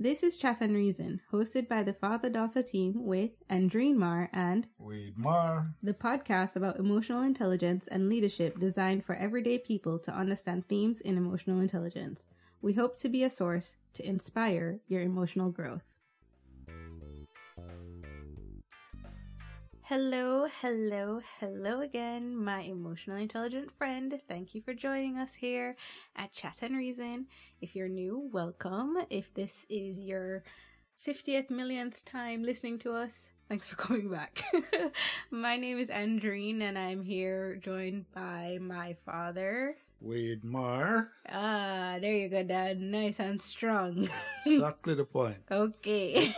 This is Chat and Reason, hosted by the father daughter team with Andreen Mar and Wade Mar, the podcast about emotional intelligence and leadership designed for everyday people to understand themes in emotional intelligence. We hope to be a source to inspire your emotional growth. Hello, hello, hello again, my emotional intelligent friend. Thank you for joining us here at Chat and Reason. If you're new, welcome. If this is your 50th millionth time listening to us, thanks for coming back. my name is Andreen, and I'm here joined by my father. Wade Mar. Ah, there you go, Dad. Nice and strong. exactly the point. Okay.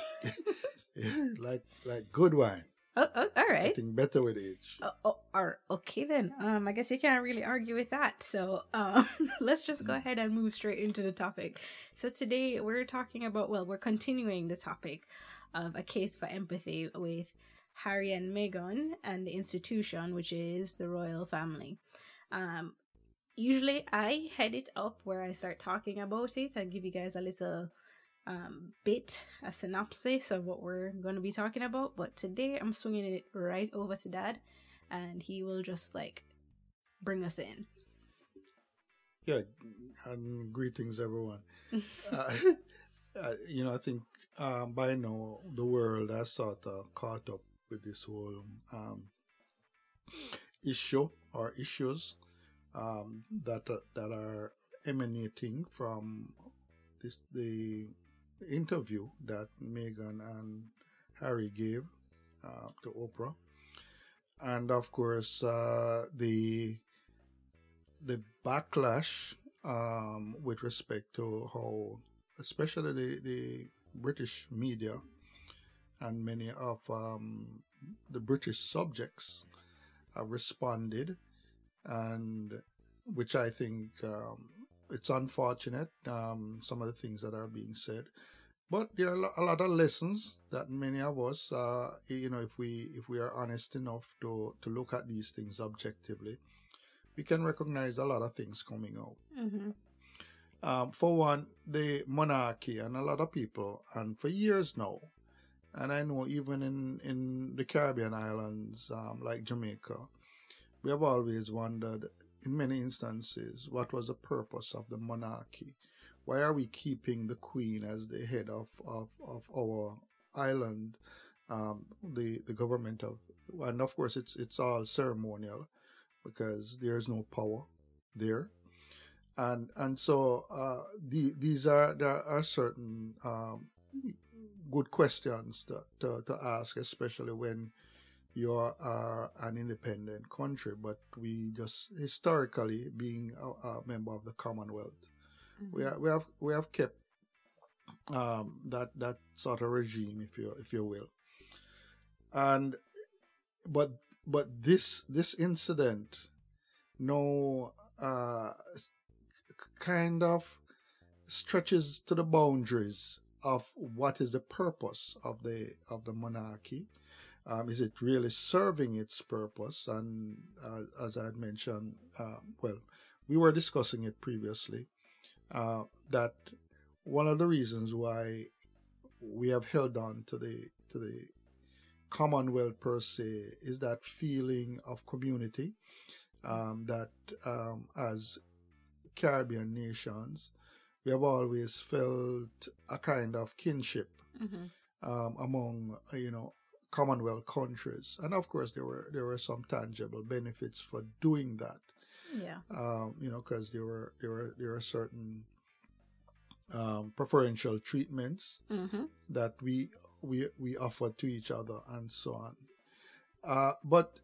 like like good wine. Oh, oh, all right. Getting better with age. Oh, oh, all right. okay then. Um, I guess you can't really argue with that. So, um, let's just go ahead and move straight into the topic. So today we're talking about. Well, we're continuing the topic of a case for empathy with Harry and Meghan and the institution, which is the royal family. Um, usually I head it up where I start talking about it and give you guys a little um, bit, a synopsis of what we're going to be talking about. But today I'm swinging it right over to Dad, and he will just like bring us in. Yeah, and greetings, everyone. uh, uh, you know, I think um, by now the world has sort of caught up with this whole um, issue or issues um, that uh, that are emanating from this the interview that Meghan and Harry gave uh, to Oprah, and of course uh, the the backlash um, with respect to how, especially the, the British media and many of um, the British subjects have responded, and which I think um, it's unfortunate, um, some of the things that are being said. But there are a lot of lessons that many of us, uh, you know, if we if we are honest enough to to look at these things objectively, we can recognize a lot of things coming out. Mm-hmm. Um, for one, the monarchy and a lot of people, and for years now, and I know even in in the Caribbean islands um, like Jamaica, we have always wondered in many instances, what was the purpose of the monarchy? Why are we keeping the queen as the head of, of, of our island, um, the, the government of, and of course it's, it's all ceremonial because there's no power there. And, and so, uh, the, these are, there are certain, um, good questions to, to, to ask, especially when you are an independent country, but we just historically being a, a member of the Commonwealth, mm-hmm. we, we have we have kept um, that that sort of regime, if you if you will, and but but this this incident, no, uh, kind of stretches to the boundaries of what is the purpose of the of the monarchy um, is it really serving its purpose? And uh, as I had mentioned, uh, well, we were discussing it previously, uh, that one of the reasons why we have held on to the to the Commonwealth per se is that feeling of community um, that um, as Caribbean nations we have always felt a kind of kinship mm-hmm. um, among you know Commonwealth countries, and of course there were there were some tangible benefits for doing that. Yeah. Um, you know, because there were there were there were certain um, preferential treatments mm-hmm. that we we we offered to each other and so on. Uh, but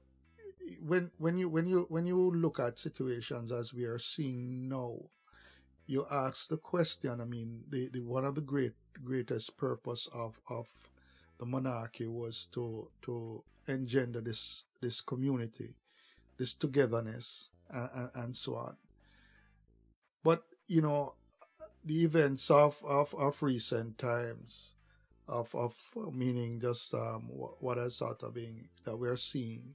when when you when you when you look at situations as we are seeing now, you ask the question. I mean, the, the one of the great greatest purpose of of the monarchy was to to engender this this community, this togetherness, and, and, so on. But you know, the events of of, of recent times, of of meaning just um, what I sort of being that we're seeing,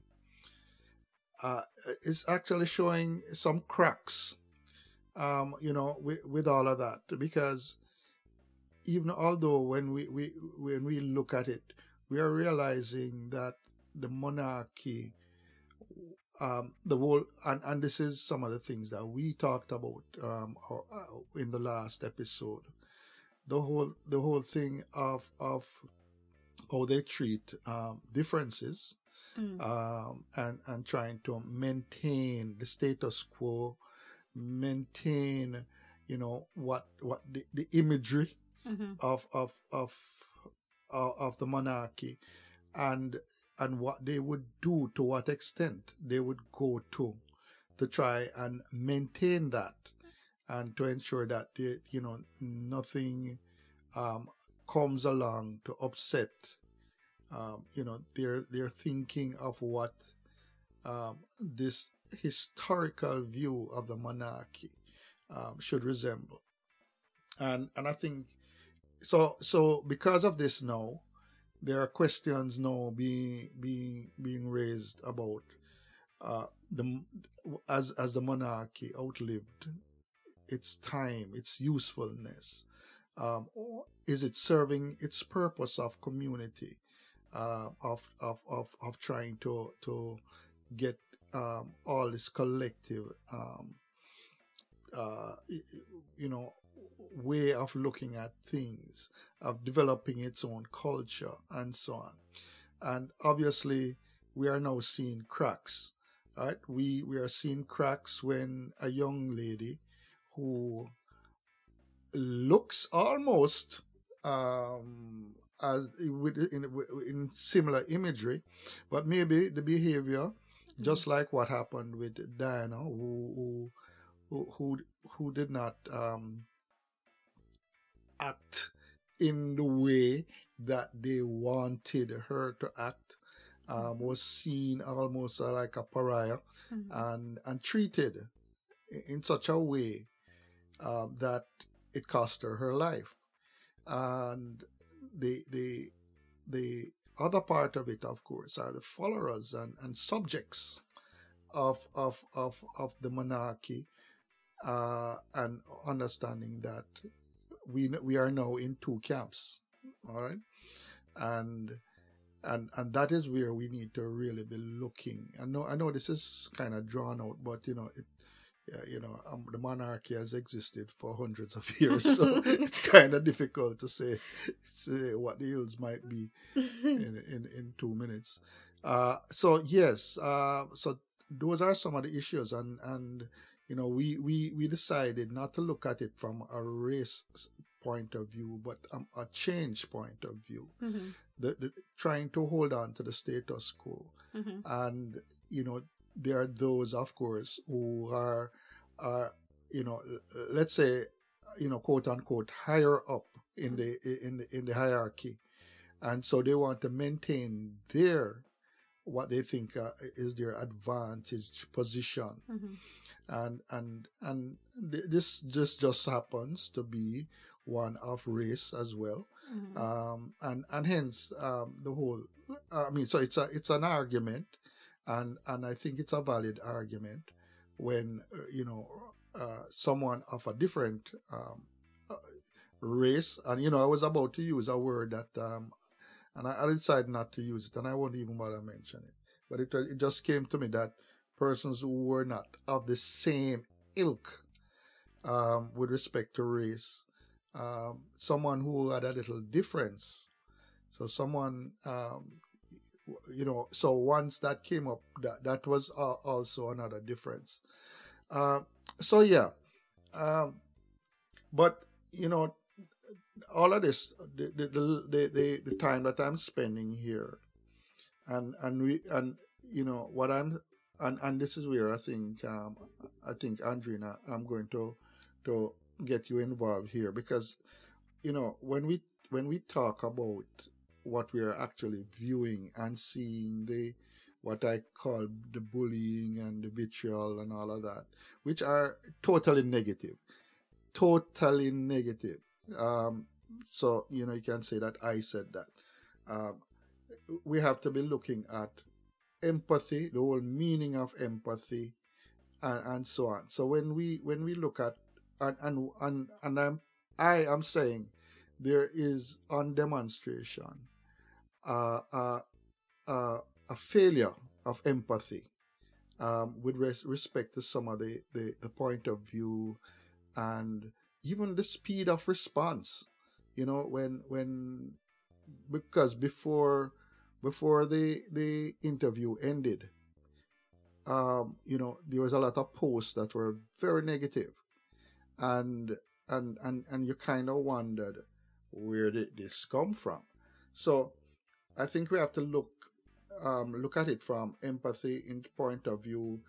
uh, is actually showing some cracks. Um, you know, with, with all of that because even although when we, we when we look at it, we are realizing that the monarchy, um, the whole, and, and this is some of the things that we talked about um, uh, in the last episode. The whole the whole thing of of how they treat um, differences mm. um, and and trying to maintain the status quo, maintain you know what what the, the imagery mm-hmm. of, of of of of the monarchy, and and what they would do to what extent they would go to to try and maintain that and to ensure that you know nothing um, comes along to upset um, you know they're they're thinking of what um, this historical view of the monarchy um, should resemble and and I think so so because of this now there are questions now being being being raised about uh, the as as the monarchy outlived its time its usefulness um, is it serving its purpose of community uh, of, of, of, of trying to, to get um, all this collective, um, uh, you know, way of looking at things, of developing its own culture, and so on. And obviously, we are now seeing cracks. Right? We we are seeing cracks when a young lady who looks almost um, as with in, in similar imagery, but maybe the behavior, mm-hmm. just like what happened with Diana, who who who, who did not um, act in the way that they wanted her to act, um, was seen almost like a pariah mm-hmm. and and treated in such a way um, that it cost her her life. And the the the other part of it, of course, are the followers and, and subjects of of of of the monarchy, uh, and understanding that we we are now in two camps, all right, and and and that is where we need to really be looking. I know I know this is kind of drawn out, but you know it yeah, you know, um, the monarchy has existed for hundreds of years, so it's kind of difficult to say, say what the ills might be in, in, in two minutes. Uh, so yes, uh, so those are some of the issues, and and you know, we we we decided not to look at it from a race point of view, but um, a change point of view. Mm-hmm. The, the, trying to hold on to the status quo, mm-hmm. and you know, there are those, of course, who are, are you know, let's say, you know, quote unquote, higher up in the in the in the hierarchy, and so they want to maintain their what they think uh, is their advantage position, mm-hmm. and and and this this just happens to be one of race as well, mm-hmm. um, and and hence um, the whole. I mean, so it's a it's an argument and and I think it's a valid argument when uh, you know uh, someone of a different um, uh, race, and you know I was about to use a word that, um, and I, I, decided not to use it, and I won't even bother mention it, but it it just came to me that persons who were not of the same ilk um, with respect to race, um, someone who had a little difference. So someone um, you know, so once that came up, that that was uh, also another difference. Uh, so yeah, um, but you know, all of this, the the, the the time that I'm spending here, and and we and you know what I'm and and this is where I think um, I think Andrina, I'm going to to get you involved here because you know when we when we talk about what we are actually viewing and seeing the what I call the bullying and the vitriol and all of that, which are totally negative, totally negative. Um, so you know you can say that I said that. Um, we have to be looking at empathy, the whole meaning of empathy, and, and so on. So when we when we look at and and and, and I'm I am saying there is on demonstration uh, uh, uh, a failure of empathy um, with res- respect to some of the, the, the point of view and even the speed of response. You know, when when because before before the the interview ended, um, you know, there was a lot of posts that were very negative, and and and and you kind of wondered where did this come from. So, I think we have to look um, look at it from empathy in point of view.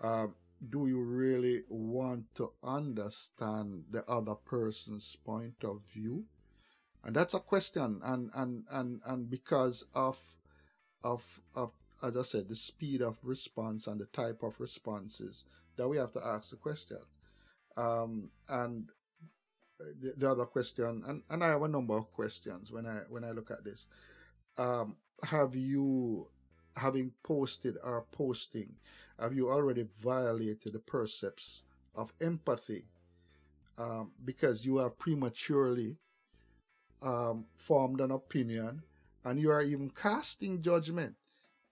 Um, do you really want to understand the other person's point of view? And that's a question. And, and, and, and because of, of, of, as I said, the speed of response and the type of responses that we have to ask the question. Um, and the, the, other question, and, and I have a number of questions when I, when I look at this. Um, have you, having posted or posting, have you already violated the precepts of empathy um, because you have prematurely um, formed an opinion and you are even casting judgment,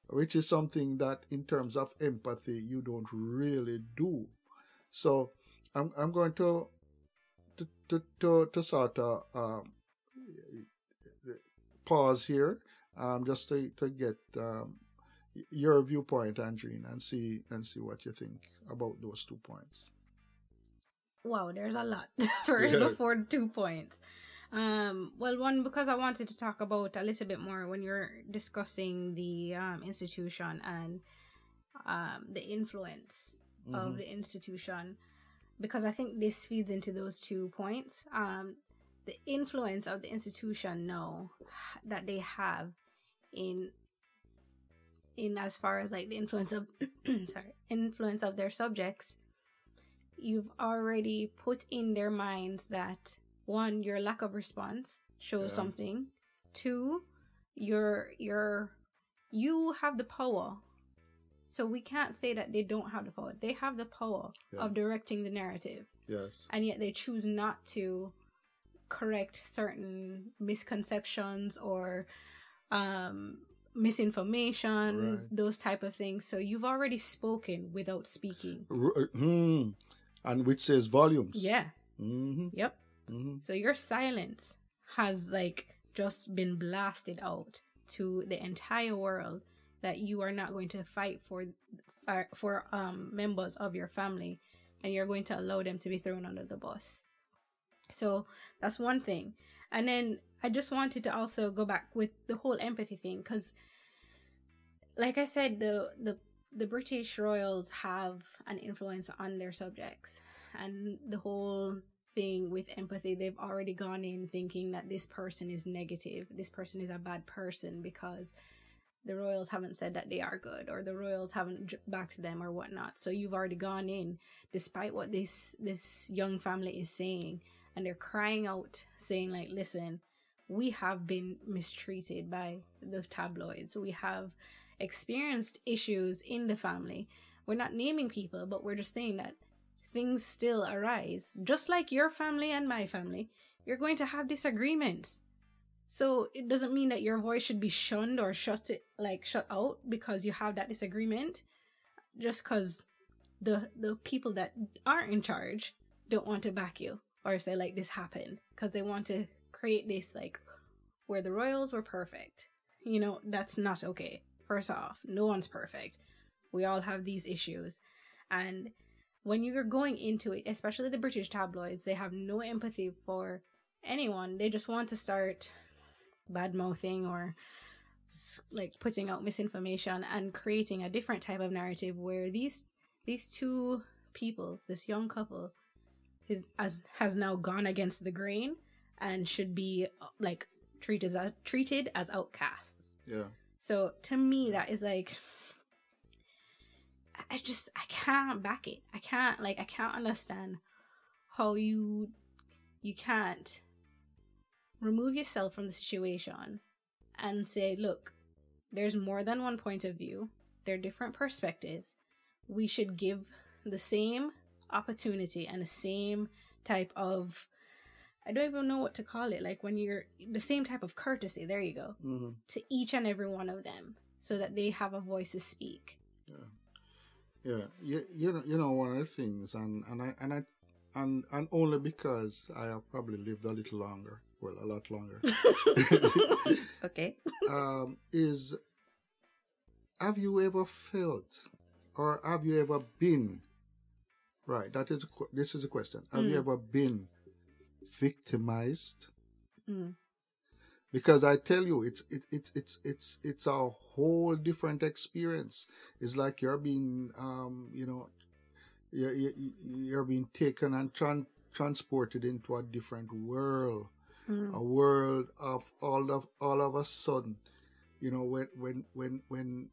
which is something that, in terms of empathy, you don't really do. So, I'm I'm going to to to to, to sort of um, pause here, um, just to to get um, your viewpoint, Andreen, and see and see what you think about those two points. Wow, there's a lot first yeah. before two points. Um, well, one because I wanted to talk about a little bit more when you're discussing the um, institution and um, the influence mm-hmm. of the institution, because I think this feeds into those two points. Um, the influence of the institution now that they have in in as far as like the influence of sorry influence of their subjects you've already put in their minds that one your lack of response shows yeah. something two your your you have the power so we can't say that they don't have the power they have the power yeah. of directing the narrative yes and yet they choose not to correct certain misconceptions or um misinformation, right. those type of things. So you've already spoken without speaking. Mm-hmm. And which says volumes. Yeah. Mm-hmm. Yep. Mm-hmm. So your silence has like just been blasted out to the entire world that you are not going to fight for uh, for um members of your family and you're going to allow them to be thrown under the bus. So that's one thing. And then I just wanted to also go back with the whole empathy thing because, like I said, the the the British royals have an influence on their subjects, and the whole thing with empathy, they've already gone in thinking that this person is negative, this person is a bad person because the royals haven't said that they are good or the royals haven't backed them or whatnot. So you've already gone in, despite what this this young family is saying, and they're crying out, saying like, "Listen." we have been mistreated by the tabloids. We have experienced issues in the family. We're not naming people, but we're just saying that things still arise. Just like your family and my family, you're going to have disagreements. So it doesn't mean that your voice should be shunned or shut it like shut out because you have that disagreement. Just because the the people that aren't in charge don't want to back you or say like this happened because they want to create this like where the royals were perfect. You know, that's not okay. First off, no one's perfect. We all have these issues. And when you're going into it, especially the British tabloids, they have no empathy for anyone. They just want to start bad mouthing or like putting out misinformation and creating a different type of narrative where these these two people, this young couple, is as has now gone against the grain and should be uh, like treated as treated as outcasts. Yeah. So to me, that is like, I just I can't back it. I can't like I can't understand how you you can't remove yourself from the situation and say, look, there's more than one point of view. There are different perspectives. We should give the same opportunity and the same type of I don't even know what to call it. Like when you're the same type of courtesy. There you go hmm to each and every one of them, so that they have a voice to speak. Yeah. You, you know, you know, one of the things, and and I and I and and only because I have probably lived a little longer, well, a lot longer, Okay. um, is have you ever felt, or have you ever been? Right. That is a this is a question. Have you Mm. ever been victimized? Mm. Because I tell you, it's it, it's it's it's it's a whole different experience. It's like you're being, um, you know, you're you're, being taken and tran- transported into a different world, Mm. a world of all of all of a sudden, you know, when when when when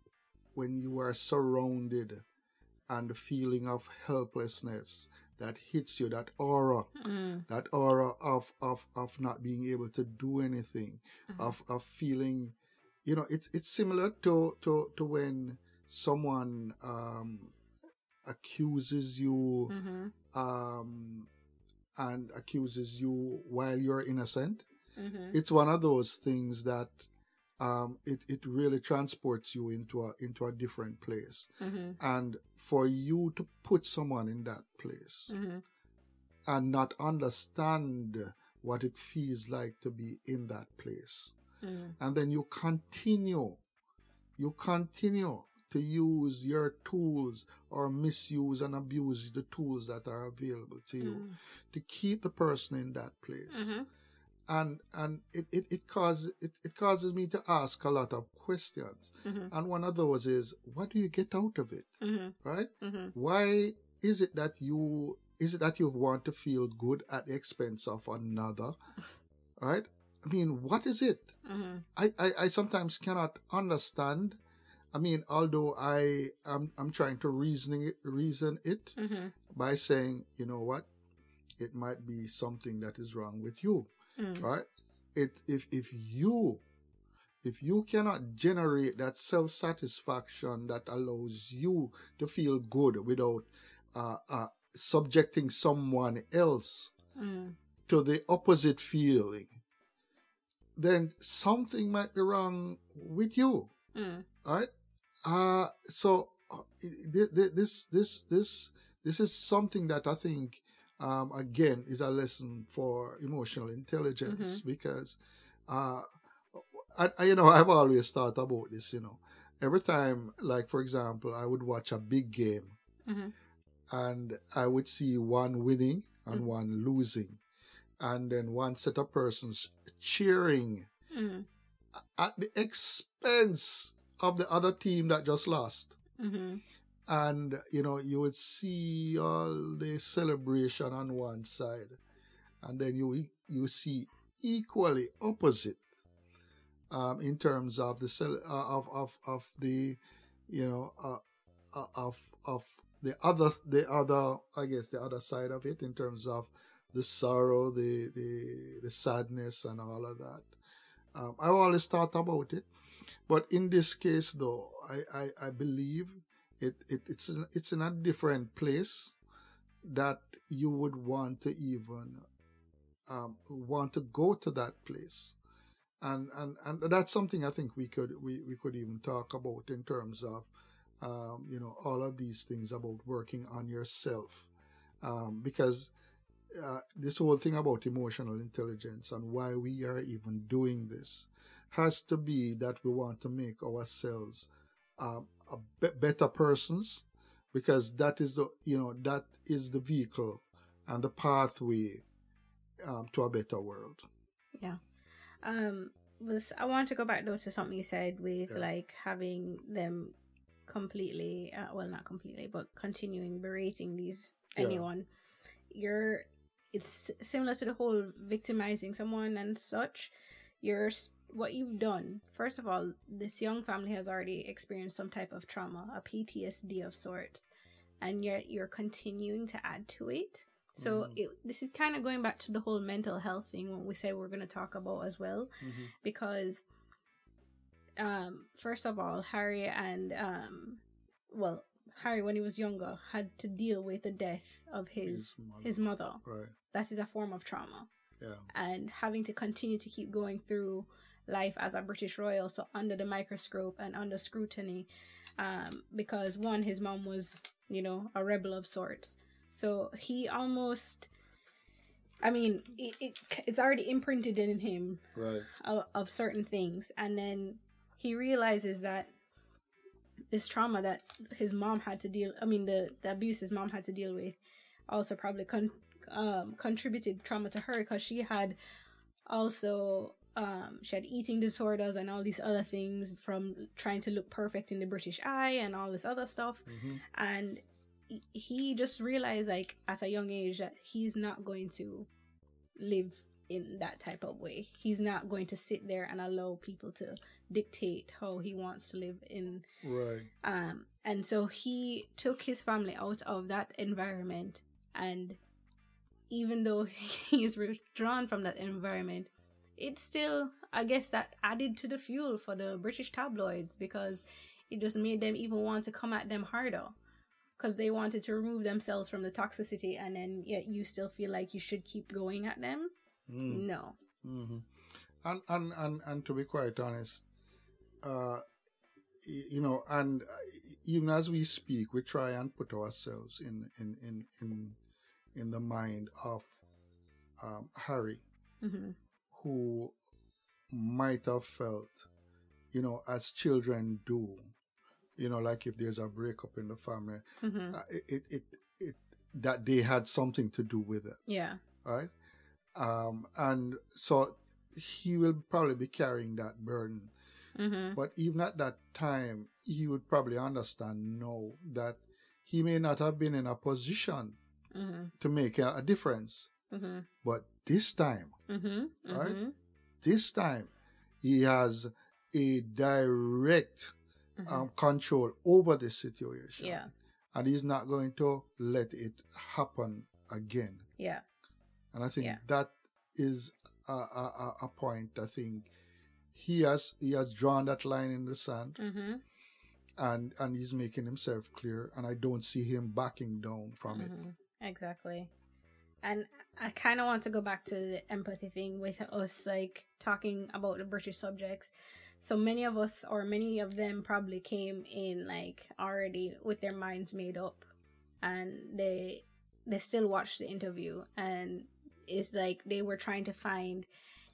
when you are surrounded, and the feeling of helplessness that hits you, that aura Mm. that aura of of of not being able to do anything Mhm. of of feeling you know it's it's similar to to to when someone um accuses you Mhm. um and accuses you while you're innocent Mhm. it's one of those things that um it it really transports you into a into a different place Mhm. and for you to put someone in that place Mhm. and not understand what it feels like to be in that place. Mhm. And then you continue, you continue to use your tools or misuse and abuse the tools that are available to you Mhm. to keep the person in that place. And and it, it, it causes it, it causes me to ask a lot of questions. Mhm. And one of those is what do you get out of it? Mhm. Right? Mhm. why is it that you is it that you want to feel good at the expense of another right i mean what is it Mhm. i i, I sometimes cannot understand i mean although i am i'm trying to reasoning it reason it Mhm. by saying you know what it might be something that is wrong with you Mhm. right it if if you if you cannot generate that self satisfaction that allows you to feel good without uh, uh, subjecting someone else Mhm. to the opposite feeling, then something might be wrong with you, Mhm. right? Uh, so uh, thi- thi- this this this this is something that I think um, again is a lesson for emotional intelligence because uh, I, I, you know I've always thought about this. You know, every time, like for example, I would watch a big game Mhm. and I would see one winning and Mhm. one losing, and then one set of persons cheering Mhm. at the expense of the other team that just lost. And you know, you would see all the celebration on one side, and then you you see equally opposite um, in terms of the cel- uh, of of of the you know uh, uh, of of the other the other I guess the other side of it in terms of the sorrow, the the the sadness, and all of that. Um, I've always thought about it, but in this case, though, I I, I believe it, it it's in, it's in a different place that you would want to even um, want to go to that place. And and and that's something I think we could we, we could even talk about in terms of um, you know all of these things about working on yourself. Um, because uh, this whole thing about emotional intelligence and why we are even doing this has to be that we want to make ourselves um, better persons because that is the you know that is the vehicle and the pathway um, to a better world. Yeah. Um, was I want to go back though to something you said with Yeah. like having them completely, uh, well, not completely, but continuing berating these Yeah. anyone. You're, it's similar to the whole victimizing someone and such. You're what you've done. First of all, this young family has already experienced some type of trauma, a PTSD of sorts, and yet you're continuing to add to it. So Mhm. it, this is kind of going back to the whole mental health thing what we say we're going to talk about as well because um first of all Harry and um well Harry when he was younger had to deal with the death of his mother. his mother right. that is a form of trauma Yeah. and having to continue to keep going through life as a British royal, so under the microscope and under scrutiny, um, because one, his mom was, you know, a rebel of sorts. So he almost, I mean, it, it it's already imprinted in him Right. of, of certain things, and then he realizes that this trauma that his mom had to deal, I mean, the the abuse his mom had to deal with, also probably con- um, contributed trauma to her because she had also um, she had eating disorders and all these other things from trying to look perfect in the British eye and all this other stuff. hmm And he- he just realized, like, at a young age, that he's not going to live in that type of way. He's not going to sit there and allow people to dictate how he wants to live in Right. um, and so he took his family out of that environment. And even though he is withdrawn from that environment, it's still, I guess, that added to the fuel for the British tabloids because it just made them even want to come at them harder. Because they wanted to remove themselves from the toxicity, and then yet you still feel like you should keep going at them. Mm. No. hmm And, and and and to be quite honest, uh, you know, and uh, even as we speak, we try and put ourselves in in in in in the mind of um, Harry, hmm who might have felt, you know, as children do, you know, like if there's a breakup in the family, hmm uh, it, it it it that they had something to do with it Yeah. right? Um, and so he will probably be carrying that burden. hmm But even at that time, he would probably understand now that he may not have been in a position hmm to make a, a difference. Hmm But this time, hmm Right? hmm this time, he has a direct um, control over the situation. Yeah. And he's not going to let it happen again. Yeah. And I think Yeah. that is a, a, a- point. I think he has he has drawn that line in the sand, hmm and and he's making himself clear. And I don't see him backing down from it. Mhm. Exactly. And I kind of want to go back to the empathy thing with us, like talking about the British subjects. So many of us, or many of them, probably came in like already with their minds made up, and they they still watched the interview, and it's like they were trying to find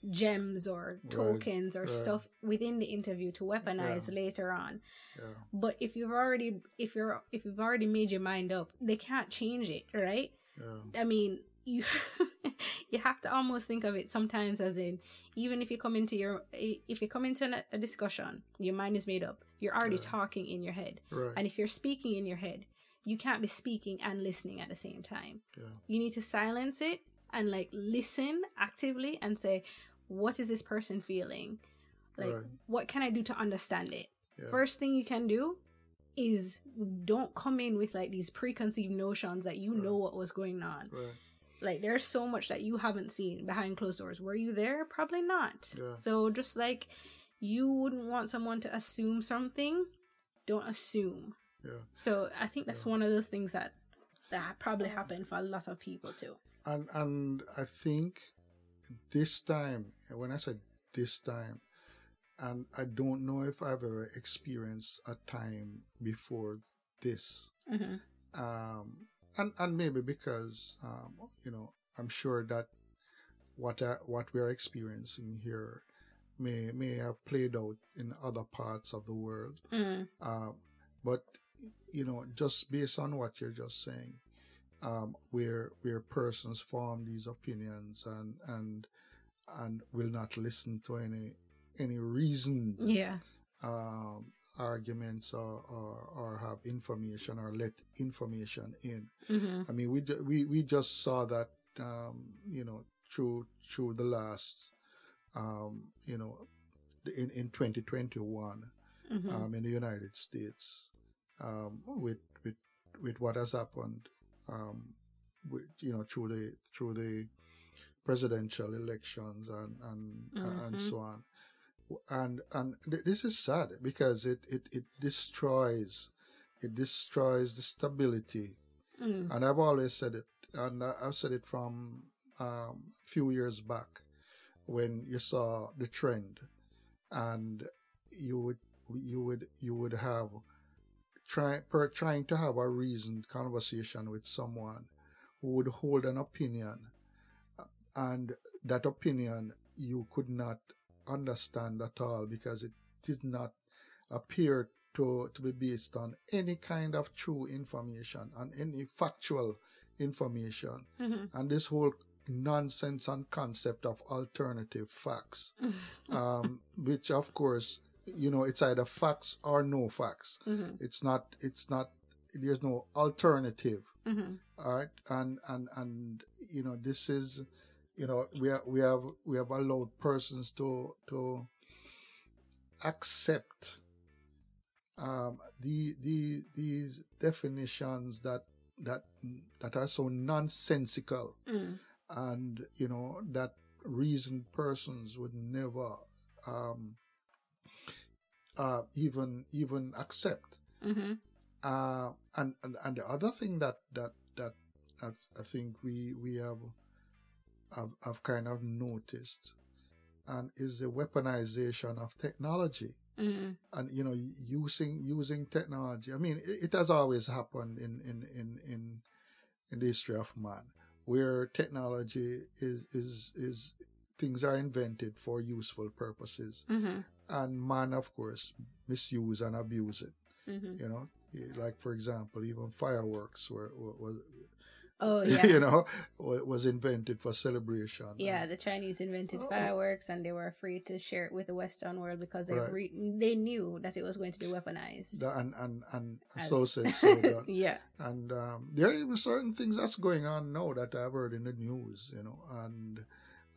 gems or Right, tokens or right. stuff within the interview to weaponize Yeah. later on. Yeah, But if you've already if you're if you've already made your mind up, they can't change it, right? yeah, I mean, you you have to almost think of it sometimes as in even if you come into your if you come into a discussion, your mind is made up. You're already Yeah. talking in your head. right. And if you're speaking in your head, you can't be speaking and listening at the same time. yeah, You need to silence it and like listen actively and say, what is this person feeling? Like, Right. what can I do to understand it? yeah. First thing you can do is don't come in with like these preconceived notions that you know what was going on. Right. Like there's so much that you haven't seen behind closed doors. Were you there? Probably not. Yeah. So just like you wouldn't want someone to assume something, don't assume. Yeah. So I think that's Yeah. one of those things that that probably happened for a lot of people too. And and I think this time, when I said this time, and I don't know if I've ever experienced a time before this. hmm um, and and maybe because um, you know I'm sure that what I, what we're experiencing here may may have played out in other parts of the world, mm um, but you know just based on what you're just saying, um, where where persons form these opinions and and and will not listen to any any reasoned Yeah. um, arguments or, or or have information or let information in. hmm I mean, we we we just saw that um, you know through through the last um, you know in in 2021 hmm um, in the United States um, with with with what has happened um, with, you know through the through the presidential elections and and and Mhm. so on and and th- this is sad because it it it destroys it destroys the stability. Mm. And I've always said it and I've said it from um, few years back when you saw the trend, and you would you would you would have try per trying to have a reasoned conversation with someone who would hold an opinion, and that opinion you could not understand at all because it did not appear to, to be based on any kind of true information and any factual information. Mm-hmm. And this whole nonsense and concept of alternative facts, um, which of course, you know, it's either facts or no facts. Mm-hmm. It's not, it's not, there's no alternative. Mm-hmm. All right. And, and, and, you know, this is, you know, we have, we have, we have allowed persons to, to accept um, the the these definitions that that that are so nonsensical Mm. and you know that reasoned persons would never um, uh, even even accept. Mm-hmm. Uh, and, and and the other thing that that that I, I think we we have, have have kind of noticed, and is the weaponization of technology Mm-hmm. and you know using using technology i mean it, it has always happened in in in in in the history of man where technology is is is things are invented for useful purposes Mm-hmm. and man of course misuse and abuse it Mm-hmm. you know like for example even fireworks were, were was Oh yeah. you know wa- was invented for celebration Yeah, the Chinese invented Oh. fireworks, and they were afraid to share it with the Western world because they Right. re- they knew that it was going to be weaponized. The- and and and As- so said so done. yeah. And um, there are even certain things that's going on now that I've heard in the news, you know, and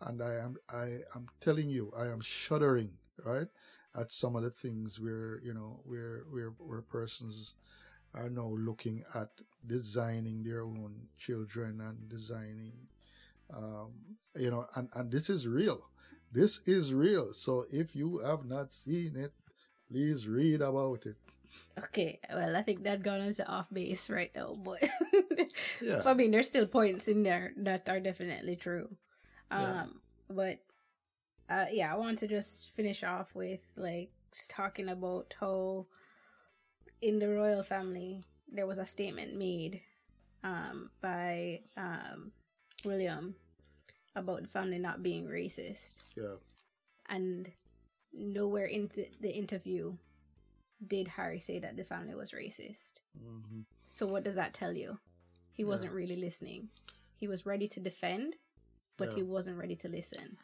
and I am I am telling you, I am shuddering, right, at some of the things where you know where where where persons are now looking at designing their own children and designing, um, you know, and and this is real. This is real. So if you have not seen it, please read about it. Okay. Well, I think that gone into off base right now, but Yeah. I mean, there's still points in there that are definitely true. Um, Yeah. but uh, yeah, I want to just finish off with like talking about how in the royal family there was a statement made um by um William about the family not being racist Yeah. and nowhere in th- the interview did Harry say that the family was racist. Mm-hmm. So what does that tell you? He wasn't really listening. He was ready to defend, but Yeah. he wasn't ready to listen.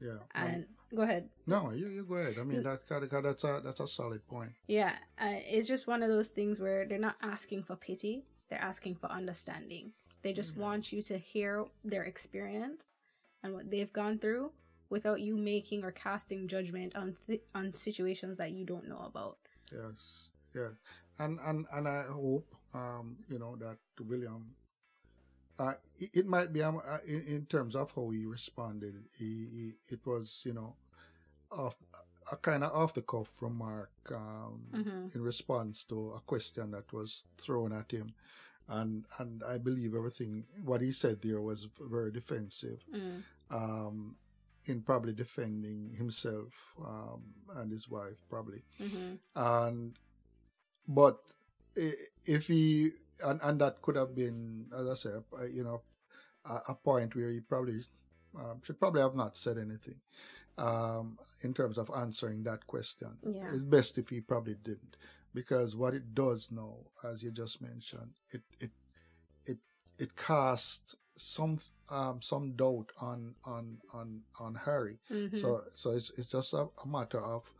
Yeah. And go ahead. No, you, you go ahead. I mean, that, that, that that's a that's a solid point. Yeah, uh, it's just one of those things where they're not asking for pity; they're asking for understanding. They just Mhm. want you to hear their experience and what they've gone through, without you making or casting judgment on th- on situations that you don't know about. Yes, yeah, and and and I hope, um, you know, that William, uh, it, it might be um, uh, in, in terms of how he responded. He, he it was, you know, off a kind of off the cuff remark um, Mhm. in response to a question that was thrown at him. And and I believe everything what he said there was very defensive. Mm. um, in probably defending himself um, and his wife, probably. hmm And but if he and, and that could have been, as I said, uh, you know, a, a point where he probably um, should probably have not said anything um, in terms of answering that question. Yeah. It's best if he probably didn't, because what it does now, as you just mentioned, it it it it casts some um, some doubt on on on on Harry. hmm So so it's it's just a, a matter of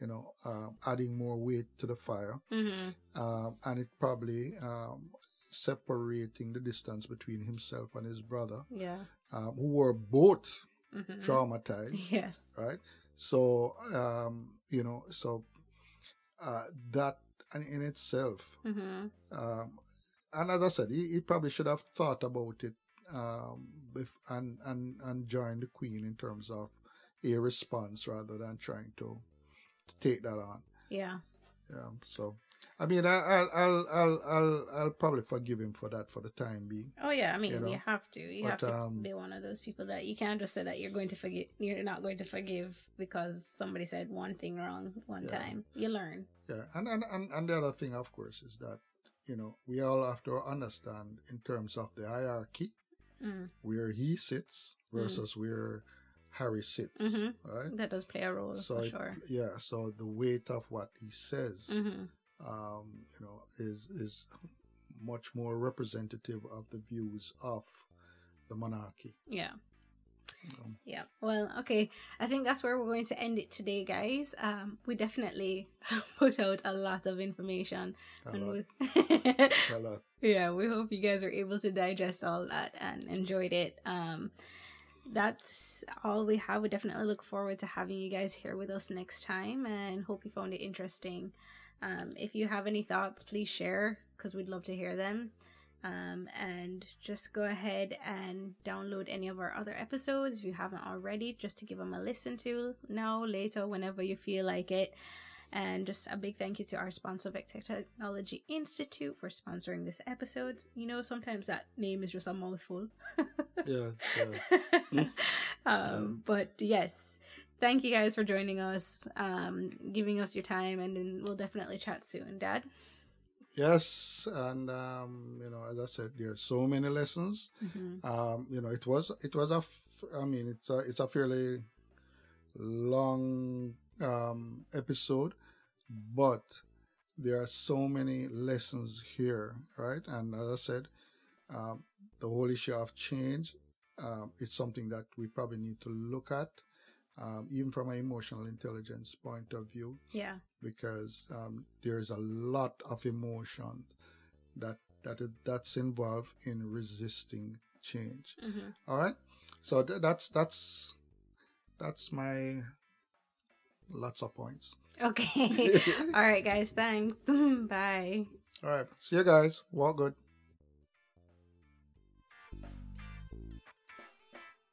you know um, adding more weight to the fire, hmm um, and it probably um, separating the distance between himself and his brother, Yeah. um, who were both hmm traumatized, Yes. right? So um, you know so uh, that in itself hmm um, and as I said, he, he probably should have thought about it um, bef- and and and joined the Queen in terms of a response rather than trying to, to take that on. Yeah. Yeah, so I mean, I, I'll, I'll, I'll, I'll, I'll probably forgive him for that for the time being. Oh yeah, I mean, You you, have to. You but, have to um, be one of those people that you can't just say that you're going to forgive. You're not going to forgive because somebody said one thing wrong one Yeah. time. You learn. Yeah, and, and and and the other thing, of course, is that you know we all have to understand in terms of the hierarchy Mm. where he sits versus where Harry sits, Mhm. right? That does play a role So for it- sure. yeah, so the weight of what he says, hmm um, you know, is is much more representative of the views of the monarchy. Yeah. know. Yeah. Well, okay. I think that's where we're going to end it today, guys. Um, we definitely put out a lot of information. A and lot, we- a lot. yeah, we hope you guys were able to digest all that and enjoyed it. Um, that's all we have. We definitely look forward to having you guys here with us next time and hope you found it interesting. Um, if you have any thoughts, please share because we'd love to hear them. Um, and just go ahead and download any of our other episodes if you haven't already, just to give them a listen to now, later, whenever you feel like it. And just a big thank you to our sponsor, Vector Technology Institute, for sponsoring this episode. You know, sometimes that name is just a mouthful. Yeah, yeah. um, but yes, thank you guys for joining us, um, giving us your time, and then we'll definitely chat soon, Dad. Yes, and um, you know, as I said, there are so many lessons. Mm-hmm. Um, you know, it was it was a, f- I mean, it's a it's a fairly long um episode, but there are so many lessons here, right? And as I said, um, the whole issue of change, um, it's something that we probably need to look at, um, even from an emotional intelligence point of view Yeah. because um, there is a lot of emotion that that is, that's involved in resisting change. Mm-hmm. All right, so th- that's that's that's my lots of points. Okay. All right, guys. Thanks. Bye. All right, see you guys. Walk good.